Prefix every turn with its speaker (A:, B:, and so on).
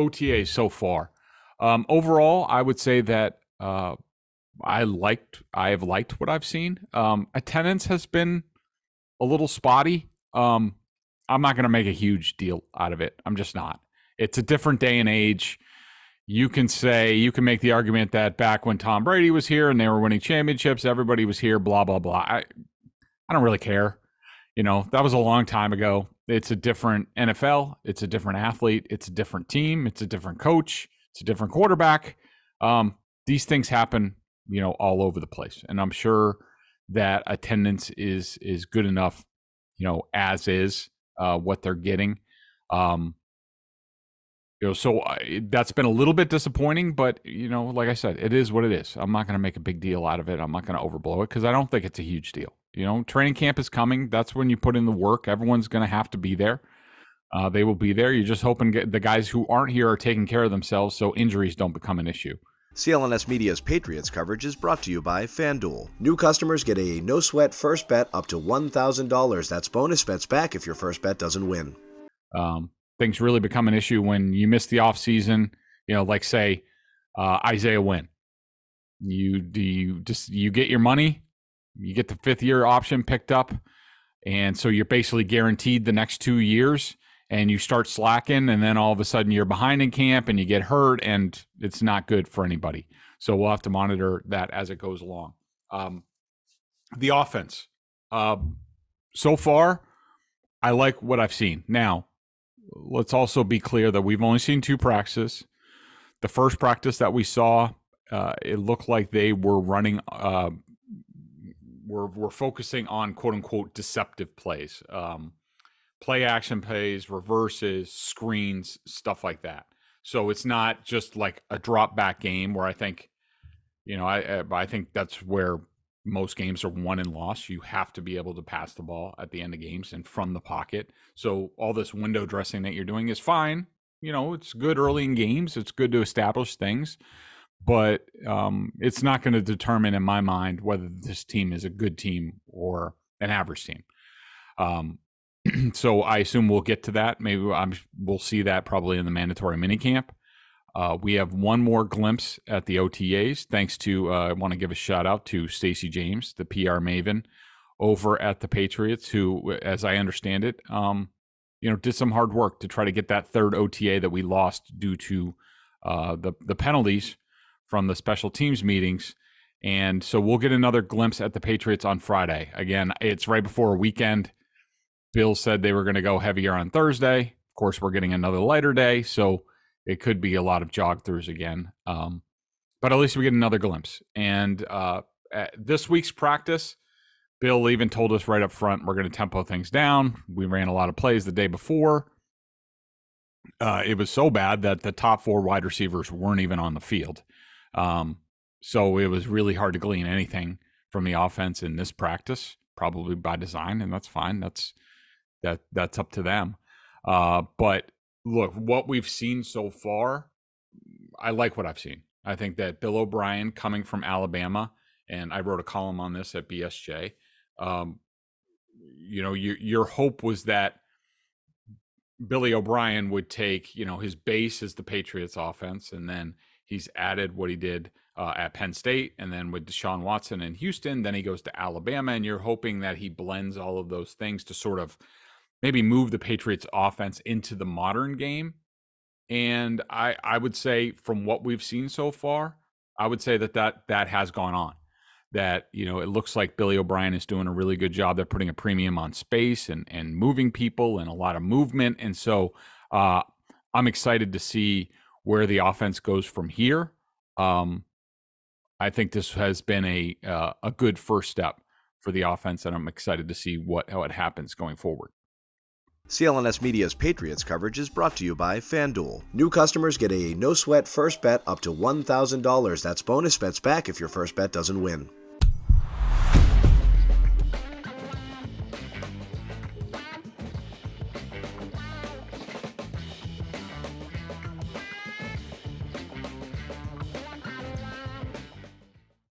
A: OTA so far. Um, overall, I would say that uh, I liked I have liked what I've seen. Um, attendance has been a little spotty. Um, I'm not going to make a huge deal out of it. I'm just not. It's a different day and age. You can say you can make the argument that back when Tom Brady was here and they were winning championships, everybody was here. Blah blah blah. I I don't really care. You know that was a long time ago. It's a different NFL. It's a different athlete. It's a different team. It's a different coach. It's a different quarterback. Um, these things happen you know all over the place and i'm sure that attendance is is good enough you know as is uh what they're getting um you know so I, that's been a little bit disappointing but you know like i said it is what it is i'm not going to make a big deal out of it i'm not going to overblow it because i don't think it's a huge deal you know training camp is coming that's when you put in the work everyone's going to have to be there uh, they will be there you're just hoping the guys who aren't here are taking care of themselves so injuries don't become an issue
B: CLNS Media's Patriots coverage is brought to you by FanDuel. New customers get a no sweat first bet up to $1,000. That's bonus bets back if your first bet doesn't win.
A: Um, things really become an issue when you miss the offseason. You know, like say uh, Isaiah Wynn. You do you just you get your money, you get the fifth year option picked up, and so you're basically guaranteed the next two years and you start slacking and then all of a sudden you're behind in camp and you get hurt and it's not good for anybody. So we'll have to monitor that as it goes along. Um, the offense. Uh, so far i like what i've seen. Now let's also be clear that we've only seen two practices. The first practice that we saw uh, it looked like they were running uh, were, were focusing on quote unquote deceptive plays um, play action plays, reverses, screens, stuff like that. So it's not just like a drop back game where I think, you know, I I think that's where most games are won and lost. You have to be able to pass the ball at the end of games and from the pocket. So all this window dressing that you're doing is fine. You know, it's good early in games. It's good to establish things, but um, it's not going to determine in my mind whether this team is a good team or an average team. Um, so I assume we'll get to that. Maybe I'm, we'll see that probably in the mandatory minicamp. Uh, we have one more glimpse at the OTAs. Thanks to uh, I want to give a shout out to Stacey James, the PR maven over at the Patriots, who, as I understand it, um, you know, did some hard work to try to get that third OTA that we lost due to uh, the the penalties from the special teams meetings. And so we'll get another glimpse at the Patriots on Friday. Again, it's right before a weekend Bill said they were going to go heavier on Thursday. Of course, we're getting another lighter day, so it could be a lot of jog throughs again. Um, but at least we get another glimpse. And uh, this week's practice, Bill even told us right up front we're going to tempo things down. We ran a lot of plays the day before. Uh, it was so bad that the top four wide receivers weren't even on the field. Um, so it was really hard to glean anything from the offense in this practice, probably by design, and that's fine. That's that that's up to them. Uh, but look, what we've seen so far, I like what I've seen. I think that Bill O'Brien coming from Alabama, and I wrote a column on this at BSJ. Um, you know, your your hope was that Billy O'Brien would take, you know, his base is the Patriots offense, and then he's added what he did uh, at Penn State, and then with Deshaun Watson in Houston, then he goes to Alabama, and you're hoping that he blends all of those things to sort of maybe move the Patriots offense into the modern game. And I I would say from what we've seen so far, I would say that that that has gone on. That you know it looks like Billy O'Brien is doing a really good job. They're putting a premium on space and and moving people and a lot of movement. And so uh, I'm excited to see where the offense goes from here. Um, I think this has been a uh, a good first step for the offense, and I'm excited to see what how it happens going forward.
B: CLNS Media's Patriots coverage is brought to you by FanDuel. New customers get a no sweat first bet up to $1,000. That's bonus bets back if your first bet doesn't win.